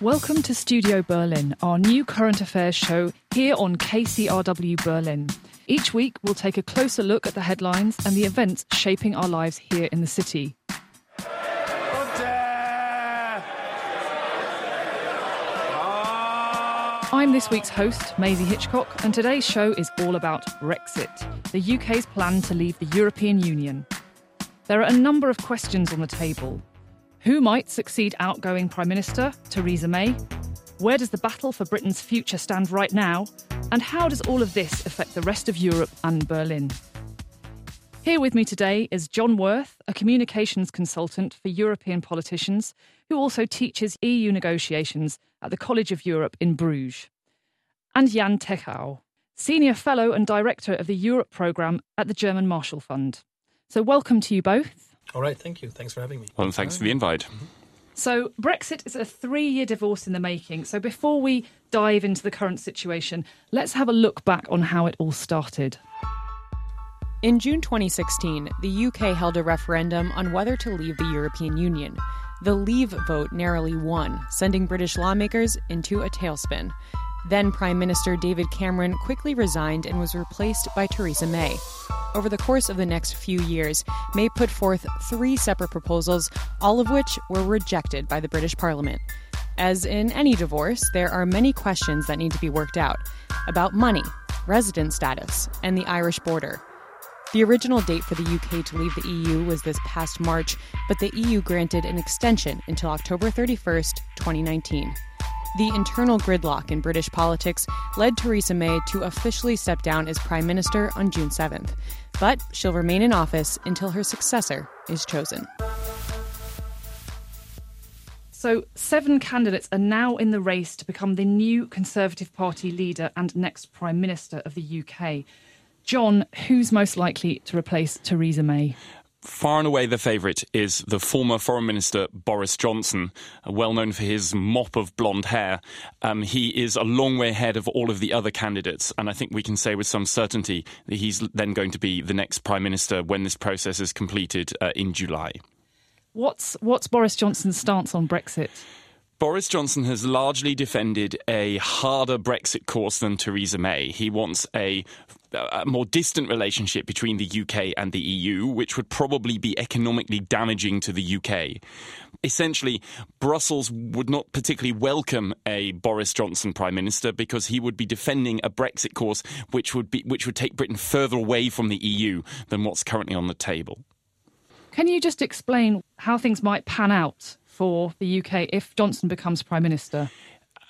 Welcome to Studio Berlin, our new current affairs show here on KCRW Berlin. Each week, we'll take a closer look at the headlines and the events shaping our lives here in the city. I'm this week's host, Maisie Hitchcock, and today's show is all about Brexit, the UK's plan to leave the European Union. There are a number of questions on the table. Who might succeed outgoing Prime Minister Theresa May? Where does the battle for Britain's future stand right now? And how does all of this affect the rest of Europe and Berlin? Here with me today is John Worth, a communications consultant for European politicians who also teaches EU negotiations at the College of Europe in Bruges. And Jan Techau, Senior Fellow and Director of the Europe Programme at the German Marshall Fund. So, welcome to you both. All right, thank you. Thanks for having me. Well, thanks for the invite. Mm-hmm. So, Brexit is a three year divorce in the making. So, before we dive into the current situation, let's have a look back on how it all started. In June 2016, the UK held a referendum on whether to leave the European Union. The Leave vote narrowly won, sending British lawmakers into a tailspin. Then Prime Minister David Cameron quickly resigned and was replaced by Theresa May. Over the course of the next few years, May put forth three separate proposals, all of which were rejected by the British Parliament. As in any divorce, there are many questions that need to be worked out about money, resident status, and the Irish border. The original date for the UK to leave the EU was this past March, but the EU granted an extension until October 31st, 2019. The internal gridlock in British politics led Theresa May to officially step down as Prime Minister on June 7th, but she'll remain in office until her successor is chosen. So, seven candidates are now in the race to become the new Conservative Party leader and next Prime Minister of the UK. John, who's most likely to replace Theresa May? Far and away, the favourite is the former Foreign Minister Boris Johnson, well known for his mop of blonde hair. Um, he is a long way ahead of all of the other candidates, and I think we can say with some certainty that he's then going to be the next Prime Minister when this process is completed uh, in July. What's what's Boris Johnson's stance on Brexit? Boris Johnson has largely defended a harder Brexit course than Theresa May. He wants a, Uh, a, more distant relationship between the UK and the EU, which would probably be economically damaging to the UK. Essentially, Brussels would not particularly welcome a Boris Johnson Prime Minister because he would be defending a Brexit course which would be which would take Britain further away from the EU than what's currently on the table. Can you just explain how things might pan out for the UK if Johnson becomes Prime Minister?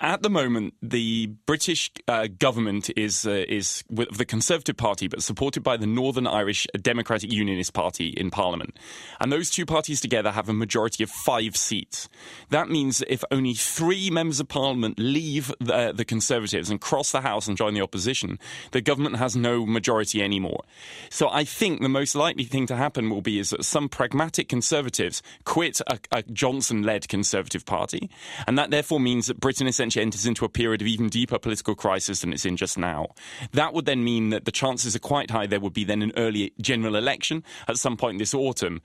At the moment, the British uh, government is uh, is with the Conservative Party, but supported by the Northern Irish Democratic Unionist Party in Parliament, and those two parties together have a majority of five seats. That means if only three members of Parliament leave the, the Conservatives and cross the House and join the opposition, the government has no majority anymore. So I think the most likely thing to happen will be is that some pragmatic Conservatives quit a, a Johnson-led Conservative Party, and that therefore means that Britain essentially enters into a period of even deeper political crisis than it's in just now. That would then mean that the chances are quite high there would be then an early general election at some point this autumn.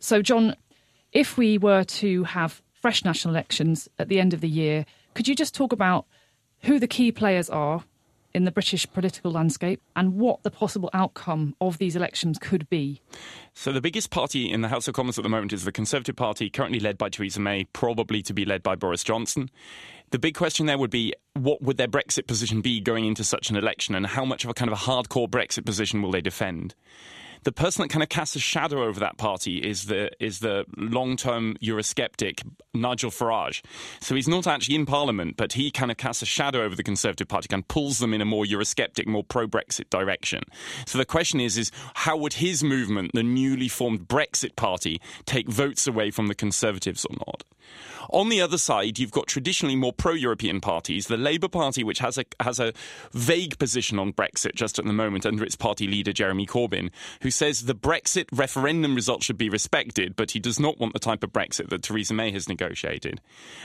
So, John, if we were to have fresh national elections at the end of the year, could you just talk about who the key players are in the British political landscape and what the possible outcome of these elections could be? So, the biggest party in the House of Commons at the moment is the Conservative Party, currently led by Theresa May, probably to be led by Boris Johnson. The big question there would be what would their Brexit position be going into such an election, and how much of a kind of a hardcore Brexit position will they defend? The person that kind of casts a shadow over that party is the is the long term Eurosceptic Nigel Farage. So he's not actually in Parliament, but he kind of casts a shadow over the Conservative Party and pulls them in a more Eurosceptic, more pro Brexit direction. So the question is is how would his movement, the newly formed Brexit Party, take votes away from the Conservatives or not? On the other side, you've got traditionally more pro-European parties. The Labour Party, which has a has a vague position on Brexit just at the moment under its party leader Jeremy Corbyn, who says the Brexit referendum result should be respected, but he does not want the type of Brexit that Theresa May has negotiated.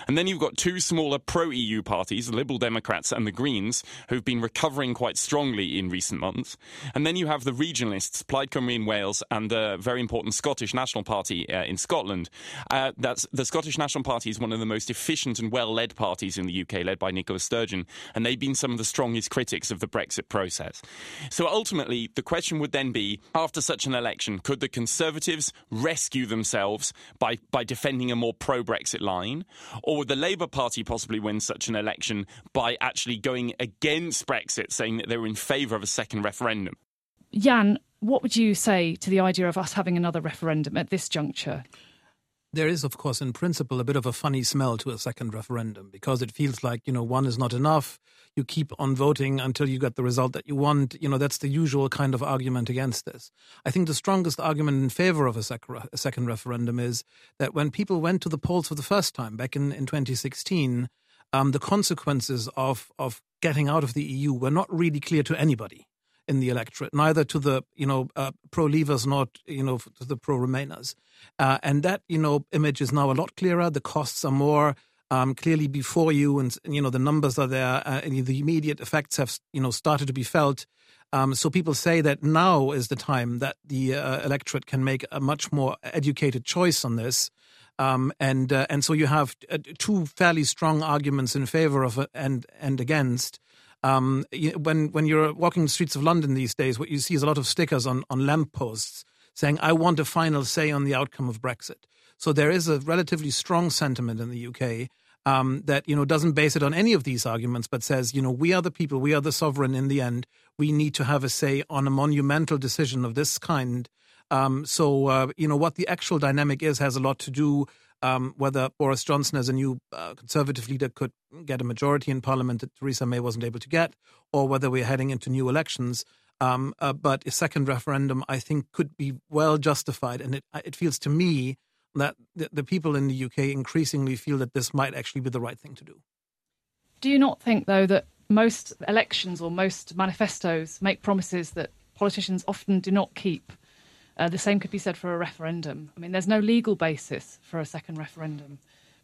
And then you've got two smaller pro EU parties, the Liberal Democrats and the Greens, who've been recovering quite strongly in recent months. And then you have the regionalists, Plaid Cymru in Wales, and the very important Scottish National Party uh, in Scotland. Uh, that's the Scottish National Party is one of the most efficient and well led parties in the UK, led by Nicola Sturgeon, and they've been some of the strongest critics of the Brexit process. So ultimately, the question would then be after such an election, could the Conservatives rescue themselves by, by defending a more pro Brexit line? Or would the Labour Party possibly win such an election by actually going against Brexit, saying that they were in favour of a second referendum? Jan, what would you say to the idea of us having another referendum at this juncture? There is, of course, in principle, a bit of a funny smell to a second referendum because it feels like, you know, one is not enough. You keep on voting until you get the result that you want. You know, that's the usual kind of argument against this. I think the strongest argument in favor of a, sec- a second referendum is that when people went to the polls for the first time back in, in 2016, um, the consequences of, of getting out of the EU were not really clear to anybody in the electorate, neither to the you know uh, pro leavers nor you know to the pro remainers, uh, and that you know image is now a lot clearer. The costs are more um, clearly before you, and you know the numbers are there, uh, and the immediate effects have you know started to be felt. Um, so people say that now is the time that the uh, electorate can make a much more educated choice on this. Um, and uh, and so you have uh, two fairly strong arguments in favor of it and and against. Um, when when you're walking the streets of London these days, what you see is a lot of stickers on on lampposts saying, "I want a final say on the outcome of Brexit." So there is a relatively strong sentiment in the UK um, that you know doesn't base it on any of these arguments, but says, you know, we are the people, we are the sovereign. In the end, we need to have a say on a monumental decision of this kind. Um, so uh, you know what the actual dynamic is has a lot to do um, whether Boris Johnson, as a new uh, Conservative leader, could get a majority in Parliament that Theresa May wasn't able to get, or whether we're heading into new elections. Um, uh, but a second referendum, I think, could be well justified. And it, it feels to me that the, the people in the UK increasingly feel that this might actually be the right thing to do. Do you not think, though, that most elections or most manifestos make promises that politicians often do not keep? Uh, the same could be said for a referendum. I mean, there's no legal basis for a second referendum.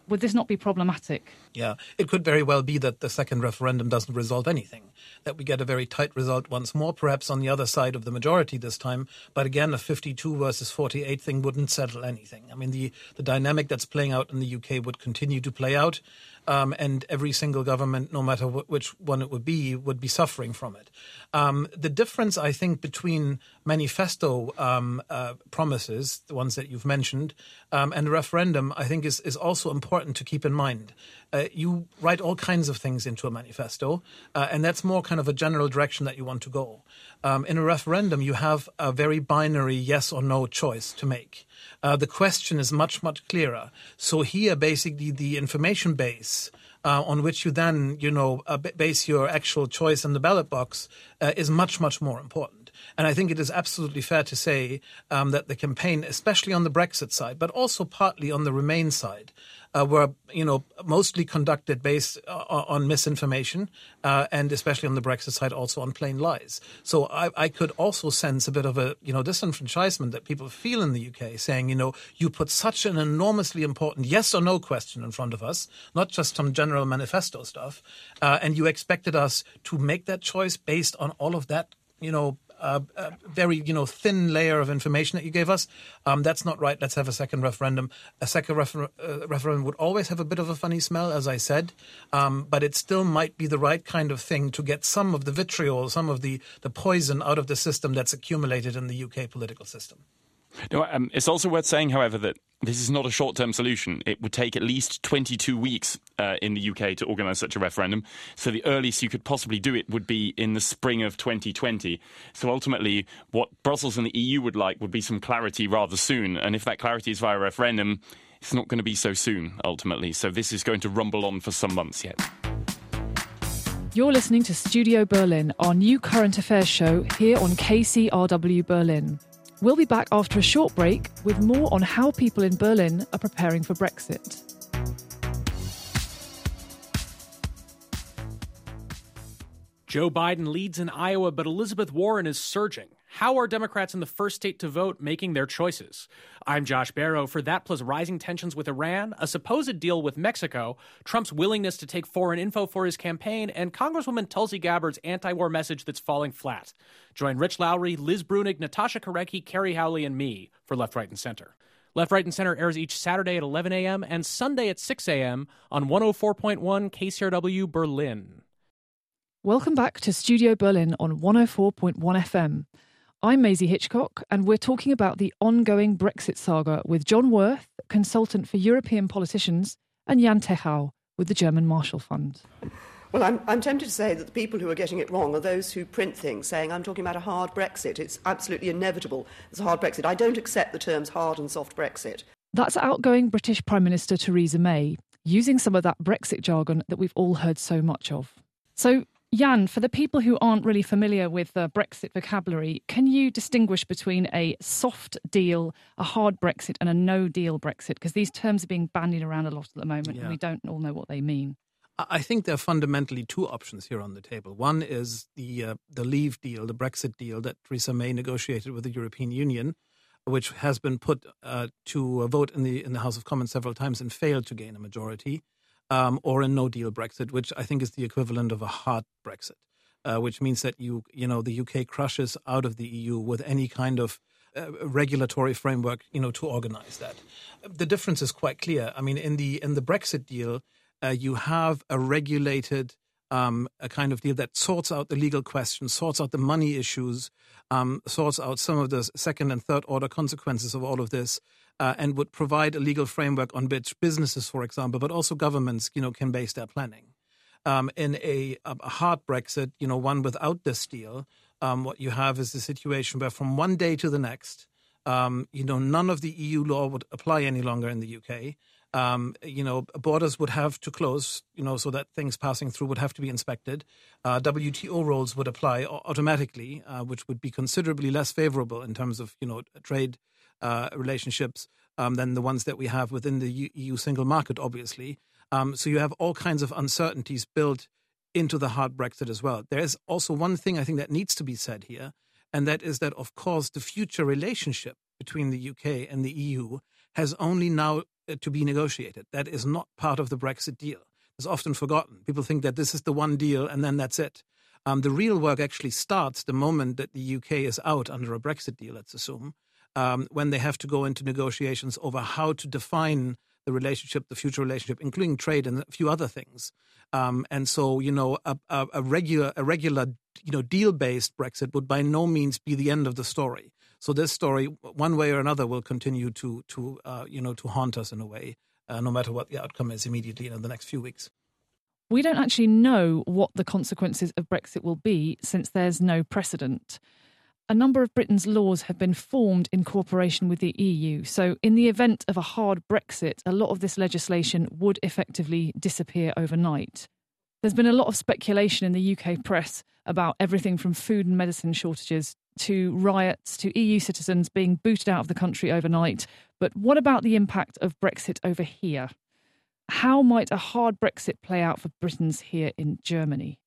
Would this not be problematic? Yeah, it could very well be that the second referendum doesn't resolve anything, that we get a very tight result once more, perhaps on the other side of the majority this time. But again, a 52 versus 48 thing wouldn't settle anything. I mean, the, the dynamic that's playing out in the UK would continue to play out um, and every single government, no matter wh- which one it would be, would be suffering from it. Um, the difference, I think, between manifesto um, uh, promises, the ones that you've mentioned, um, and a referendum, I think, is, is also important to keep in mind. Uh, you write all kinds of things into a manifesto, uh, and that's more kind of a general direction that you want to go. Um, in a referendum, you have a very binary yes or no choice to make. Uh, the question is much, much clearer. So here, basically, the information base uh, on which you then, you know, uh, base your actual choice in the ballot box uh, is much, much more important. And I think it is absolutely fair to say um, that the campaign, especially on the Brexit side, but also partly on the Remain side, uh, were you know mostly conducted based uh, on misinformation, uh, and especially on the Brexit side, also on plain lies. So I, I, could also sense a bit of a you know disenfranchisement that people feel in the UK, saying you know you put such an enormously important yes or no question in front of us, not just some general manifesto stuff, uh, and you expected us to make that choice based on all of that you know a, very you know thin layer of information that you gave us. Um, that's not right. Let's have a second referendum. A second refer- uh, referendum would always have a bit of a funny smell, as I said, um, but it still might be the right kind of thing to get some of the vitriol, some of the the poison out of the system that's accumulated in the UK political system. No, um, it's also worth saying, however, that this is not a short term solution. It would take at least 22 weeks uh, in the UK to organise such a referendum. So the earliest you could possibly do it would be in the spring of 2020. So ultimately, what Brussels and the EU would like would be some clarity rather soon. And if that clarity is via referendum, it's not going to be so soon, ultimately. So this is going to rumble on for some months yet. You're listening to Studio Berlin, our new current affairs show here on KCRW Berlin. We'll be back after a short break with more on how people in Berlin are preparing for Brexit. Joe Biden leads in Iowa, but Elizabeth Warren is surging. How are Democrats in the first state to vote making their choices? I'm Josh Barro. For that, plus rising tensions with Iran, a supposed deal with Mexico, Trump's willingness to take foreign info for his campaign, and Congresswoman Tulsi Gabbard's anti war message that's falling flat. Join Rich Lowry, Liz Bruenig, Natasha Korecki, Kerry Howley, and me for Left, Right, and Center. Left, Right, and Center airs each Saturday at 11 a.m. and Sunday at 6 a.m. on 104.1 KCRW Berlin. Welcome back to Studio Berlin on 104.1 FM. I'm Maisie Hitchcock, and we're talking about the ongoing Brexit saga with John Worth, consultant for European politicians, and Jan Techau with the German Marshall Fund. Well, I'm, I'm tempted to say that the people who are getting it wrong are those who print things saying, I'm talking about a hard Brexit. It's absolutely inevitable. It's a hard Brexit. I don't accept the terms hard and soft Brexit. That's outgoing British Prime Minister Theresa May, using some of that Brexit jargon that we've all heard so much of. So, Jan, for the people who aren't really familiar with the Brexit vocabulary, can you distinguish between a soft deal, a hard Brexit, and a no deal Brexit? Because these terms are being bandied around a lot at the moment yeah. and we don't all know what they mean. I think there are fundamentally two options here on the table. One is the uh, the Leave deal, the Brexit deal that Theresa May negotiated with the European Union, which has been put uh, to a vote in the in the House of Commons several times and failed to gain a majority um, or a no deal Brexit, which I think is the equivalent of a hard Brexit, uh, which means that you you know the UK crushes out of the EU with any kind of uh, regulatory framework you know to organize that. The difference is quite clear. I mean, in the in the Brexit deal, uh, you have a regulated. Um, a kind of deal that sorts out the legal questions, sorts out the money issues, um, sorts out some of the second and third order consequences of all of this, uh, and would provide a legal framework on which businesses, for example, but also governments, you know, can base their planning. Um, in a, a, hard Brexit, you know, one without this deal, um, what you have is a situation where from one day to the next, um, you know, none of the EU law would apply any longer in the UK. Um, you know, borders would have to close, you know, so that things passing through would have to be inspected. Uh, WTO rules would apply automatically, uh, which would be considerably less favorable in terms of, you know, trade uh, relationships um, than the ones that we have within the EU single market, obviously. Um, so you have all kinds of uncertainties built into the hard Brexit as well. There is also one thing I think that needs to be said here, and that is that, of course, the future relationship between the UK and the EU has only now uh, to be negotiated. That is not part of the Brexit deal. It's often forgotten. People think that this is the one deal and then that's it. Um, the real work actually starts the moment that the UK is out under a Brexit deal, let's assume, um, when they have to go into negotiations over how to define the relationship, the future relationship, including trade and a few other things. Um, and so, you know, a, a, a regular, a regular, you know, deal-based Brexit would by no means be the end of the story. So this story, one way or another, will continue to, to, uh, you know, to haunt us in a way, uh, no matter what the outcome is immediately in the next few weeks. We don't actually know what the consequences of Brexit will be since there's no precedent a number of Britain's laws have been formed in cooperation with the EU. So, in the event of a hard Brexit, a lot of this legislation would effectively disappear overnight. There's been a lot of speculation in the UK press about everything from food and medicine shortages to riots to EU citizens being booted out of the country overnight. But what about the impact of Brexit over here? How might a hard Brexit play out for Britons here in Germany?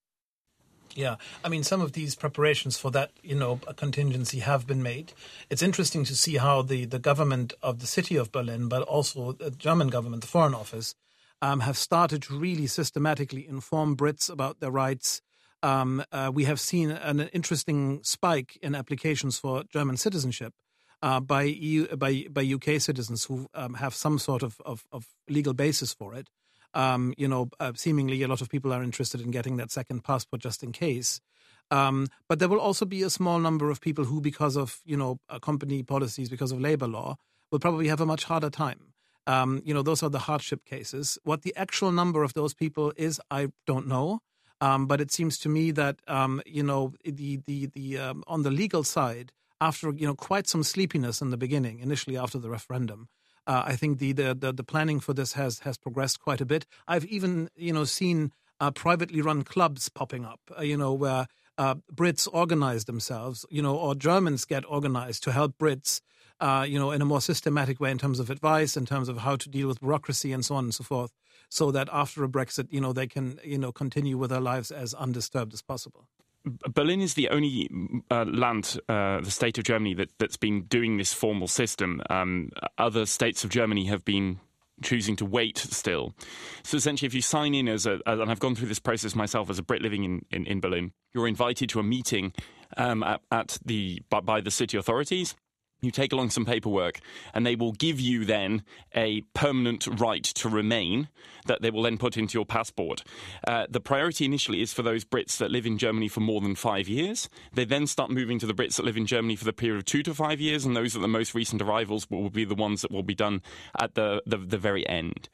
Yeah, I mean, some of these preparations for that, you know, contingency have been made. It's interesting to see how the, the government of the city of Berlin, but also the German government, the Foreign Office, um, have started to really systematically inform Brits about their rights. Um, uh, we have seen an interesting spike in applications for German citizenship uh, by EU, by by UK citizens who um, have some sort of, of, of legal basis for it um, you know, uh, seemingly a lot of people are interested in getting that second passport just in case. Um, but there will also be a small number of people who, because of you know uh, company policies, because of labor law, will probably have a much harder time. Um, you know, those are the hardship cases. What the actual number of those people is, I don't know. Um, but it seems to me that um, you know the the the um, on the legal side, after you know quite some sleepiness in the beginning, initially after the referendum, uh, I think the, the, the the planning for this has has progressed quite a bit. I've even you know seen uh, privately run clubs popping up, uh, you know, where uh, Brits organize themselves, you know, or Germans get organized to help Brits, uh, you know, in a more systematic way in terms of advice, in terms of how to deal with bureaucracy and so on and so forth, so that after a Brexit, you know, they can, you know, continue with their lives as undisturbed as possible. Berlin is the only uh, land, uh, the state of Germany, that, that's been doing this formal system. Um, other states of Germany have been choosing to wait still. So essentially, if you sign in as a, and I've gone through this process myself as a Brit living in, in, in Berlin, you're invited to a meeting um, at, at, the by, by the city authorities you take along some paperwork and they will give you then a permanent right to remain that they will then put into your passport. Uh, the priority initially is for those Brits that live in Germany for more than five years. They then start moving to the Brits that live in Germany for the period of two to five years, and those are the most recent arrivals will be the ones that will be done at the, the, the very end.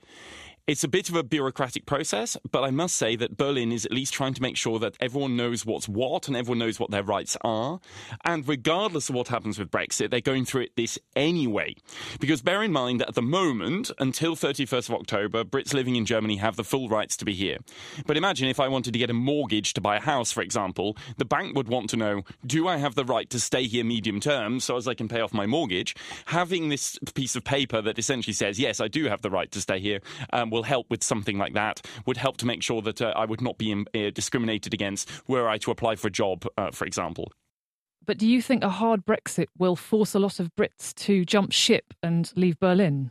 It's a bit of a bureaucratic process, but I must say that Berlin is at least trying to make sure that everyone knows what's what and everyone knows what their rights are. And regardless of what happens with Brexit, they're going through it this anyway. Because bear in mind that at the moment, until 31st of October, Brits living in Germany have the full rights to be here. But imagine if I wanted to get a mortgage to buy a house, for example, the bank would want to know do I have the right to stay here medium term so as I can pay off my mortgage? Having this piece of paper that essentially says, yes, I do have the right to stay here. Um, will help with something like that, would help to make sure that uh, I would not be uh, discriminated against were I to apply for a job, uh, for example. But do you think a hard Brexit will force a lot of Brits to jump ship and leave Berlin?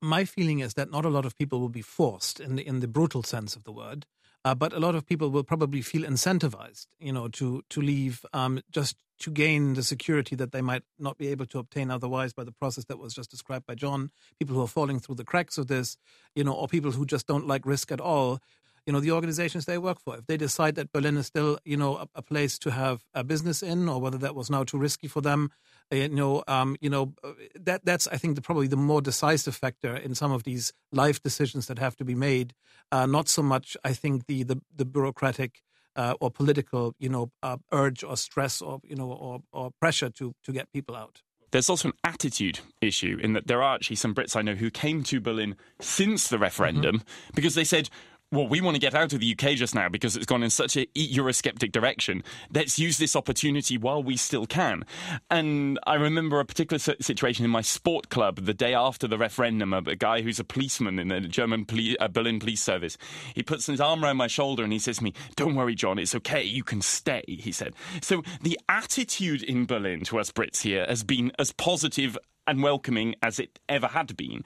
My feeling is that not a lot of people will be forced in the in the brutal sense of the word, uh, but a lot of people will probably feel incentivized, you know, to to leave um, just to gain the security that they might not be able to obtain otherwise by the process that was just described by John. People who are falling through the cracks of this, you know, or people who just don't like risk at all. You know, the organizations they work for. If they decide that Berlin is still, you know, a, a place to have a business in, or whether that was now too risky for them, uh, you know, um, you know, uh, that that's I think the, probably the more decisive factor in some of these life decisions that have to be made. Uh, not so much, I think, the the, the bureaucratic uh, or political, you know, uh, urge or stress or you know or, or pressure to to get people out. There's also an attitude issue in that there are actually some Brits I know who came to Berlin since the referendum mm-hmm. because they said, well, we want to get out of the UK just now because it's gone in such a Eurosceptic direction. Let's use this opportunity while we still can. And I remember a particular situation in my sport club the day after the referendum. A, guy who's a policeman in the German poli- uh, Berlin police service. He puts his arm around my shoulder and he says to me, "Don't worry, John. It's okay. You can stay." He said. So the attitude in Berlin to us Brits here has been as positive and welcoming as it ever had been.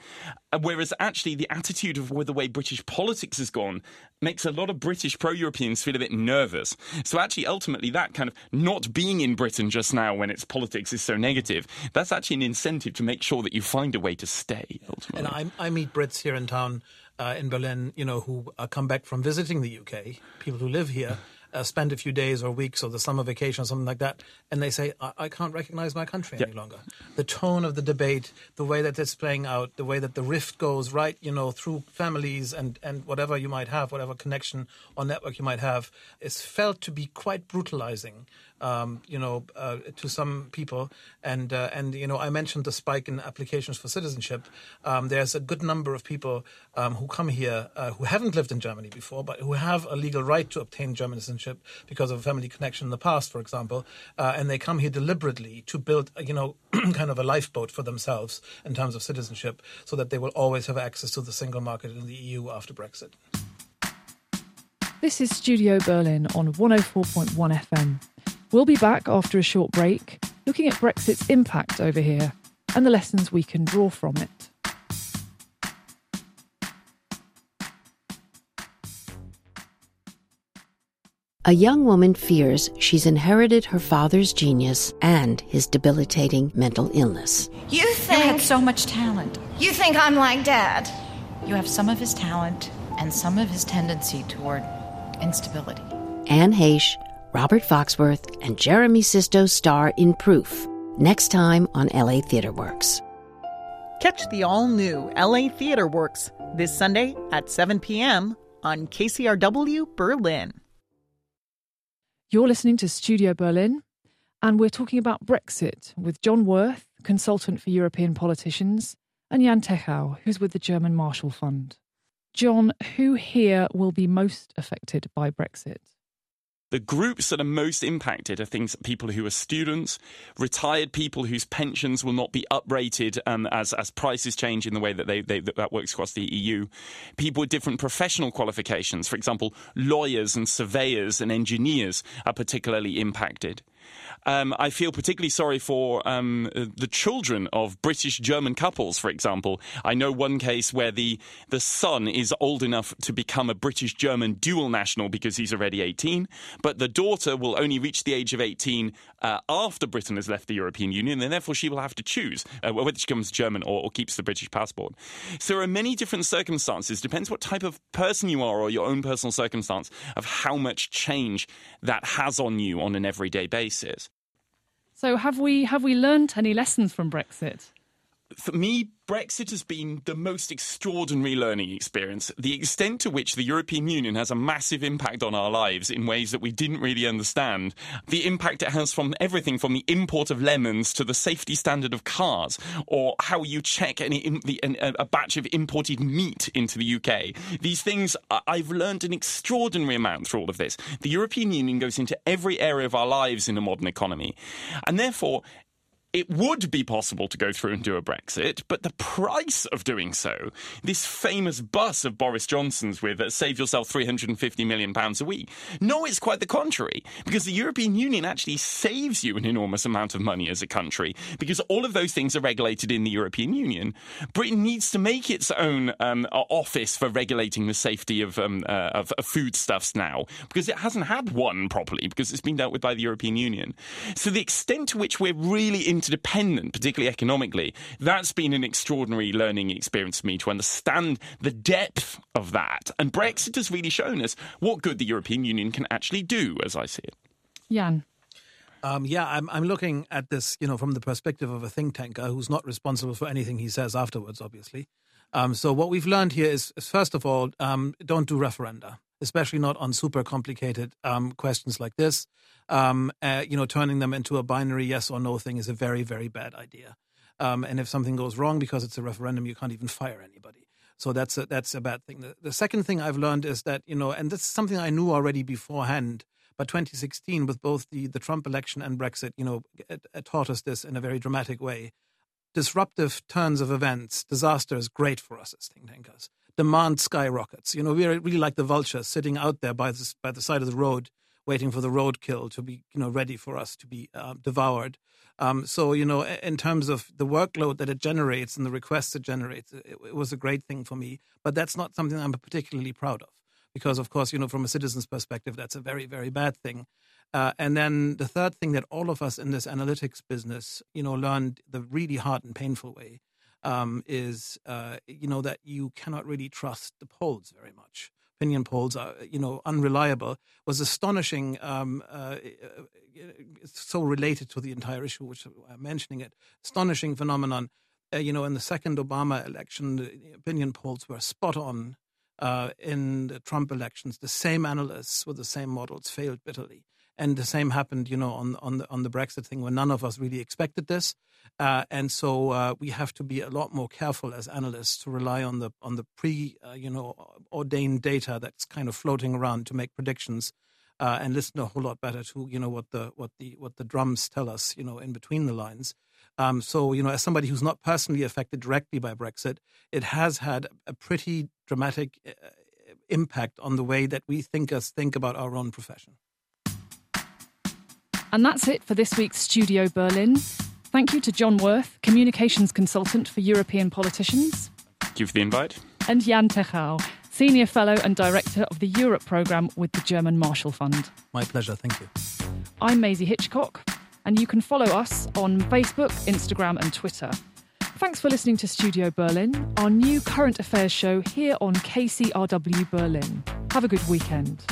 Uh, whereas actually the attitude of the way British politics has gone makes a lot of British pro-Europeans feel a bit nervous. So actually, ultimately, that kind of not being in Britain just now when its politics is so negative, that's actually an incentive to make sure that you find a way to stay. Ultimately. And I, I meet Brits here in town. Uh, in Berlin, you know, who uh, come back from visiting the UK, people who live here, uh, spend a few days or weeks or the summer vacation or something like that, and they say, I, I can't recognize my country yep. any longer. The tone of the debate, the way that it's playing out, the way that the rift goes right, you know, through families and, and whatever you might have, whatever connection or network you might have, is felt to be quite brutalizing um, you know, uh, to some people. And uh, and you know, I mentioned the spike in applications for citizenship. Um, there's a good number of people um, who come here uh, who haven't lived in Germany before, but who have a legal right to obtain German citizenship because of a family connection in the past, for example. Uh, and they come here deliberately to build, you know, kind of a lifeboat for themselves in terms of citizenship, so that they will always have access to the single market in the EU after Brexit. This is Studio Berlin on 104.1 FM. We'll be back after a short break, looking at Brexit's impact over here and the lessons we can draw from it. A young woman fears she's inherited her father's genius and his debilitating mental illness. You think. You had so much talent. You think I'm like Dad. You have some of his talent and some of his tendency toward instability. Anne Heche Robert Foxworth and Jeremy Sisto star in Proof, next time on LA Theatre Works. Catch the all new LA Theatre Works this Sunday at 7 p.m. on KCRW Berlin. You're listening to Studio Berlin, and we're talking about Brexit with John Worth, consultant for European politicians, and Jan Techau, who's with the German Marshall Fund. John, who here will be most affected by Brexit? The groups that are most impacted are things people who are students, retired people whose pensions will not be uprated um, as as prices change in the way that they, they that works across the EU. People with different professional qualifications, for example, lawyers and surveyors and engineers, are particularly impacted. Um, I feel particularly sorry for um, the children of British German couples, for example. I know one case where the, the son is old enough to become a British German dual national because he's already 18, but the daughter will only reach the age of 18 uh, after Britain has left the European Union, and therefore she will have to choose uh, whether she becomes German or, or keeps the British passport. So there are many different circumstances, depends what type of person you are or your own personal circumstance, of how much change that has on you on an everyday basis. So have we have we learned any lessons from Brexit? For me, Brexit has been the most extraordinary learning experience. The extent to which the European Union has a massive impact on our lives in ways that we didn't really understand. The impact it has from everything from the import of lemons to the safety standard of cars, or how you check any, an, a batch of imported meat into the UK. These things, I've learned an extraordinary amount through all of this. The European Union goes into every area of our lives in a modern economy. And therefore, it would be possible to go through and do a Brexit, but the price of doing so, this famous bus of Boris Johnson's with uh, save yourself 350 million pounds a week. No, it's quite the contrary, because the European Union actually saves you an enormous amount of money as a country, because all of those things are regulated in the European Union. Britain needs to make its own um, office for regulating the safety of, um, uh, of, of foodstuffs now, because it hasn't had one properly, because it's been dealt with by the European Union. So the extent to which we're really in interdependent, particularly economically, that's been an extraordinary learning experience for me to understand the depth of that. And Brexit has really shown us what good the European Union can actually do, as I see it. Jan. Um, yeah, I'm, I'm looking at this, you know, from the perspective of a think tanker who's not responsible for anything he says afterwards, obviously. Um, so what we've learned here is, is first of all, um, don't do referenda, especially not on super complicated um, questions like this um, uh, you know, turning them into a binary yes or no thing is a very, very bad idea. Um, and if something goes wrong because it's a referendum, you can't even fire anybody. So that's a, that's a bad thing. The, the second thing I've learned is that you know, and this is something I knew already beforehand. But 2016, with both the, the Trump election and Brexit, you know, it, it taught us this in a very dramatic way. Disruptive turns of events, disaster is great for us as think tankers. Demand skyrockets. You know, we're really like the vultures sitting out there by the, by the side of the road, waiting for the roadkill to be you know ready for us to be uh, devoured. Um, so you know, in terms of the workload that it generates and the requests it generates, it, it, was a great thing for me. But that's not something I'm particularly proud of, because of course, you know, from a citizen's perspective, that's a very very bad thing. Uh, and then the third thing that all of us in this analytics business, you know, learned the really hard and painful way um, is, uh, you know, that you cannot really trust the polls very much opinion polls are, you know, unreliable was astonishing. Um, uh, so related to the entire issue, which I'm mentioning it, astonishing phenomenon. Uh, you know, in the second Obama election, the opinion polls were spot on. Uh, in the Trump elections, the same analysts with the same models failed bitterly and the same happened, you know, on on the on the Brexit thing when none of us really expected this, uh, and so uh, we have to be a lot more careful as analysts to rely on the on the pre, uh, you know, ordained data that's kind of floating around to make predictions, uh, and listen a whole lot better to you know what the what the what the drums tell us, you know, in between the lines. Um, so, you know, as somebody who's not personally affected directly by Brexit, it has had a pretty dramatic uh, impact on the way that we think us think about our own profession. And that's it for this week's Studio Berlin. Thank you to John Worth, communications consultant for European politicians. Thank you for the invite. And Jan Techau, senior fellow and director of the Europe programme with the German Marshall Fund. My pleasure, thank you. I'm Maisie Hitchcock, and you can follow us on Facebook, Instagram, and Twitter. Thanks for listening to Studio Berlin, our new current affairs show here on KCRW Berlin. Have a good weekend.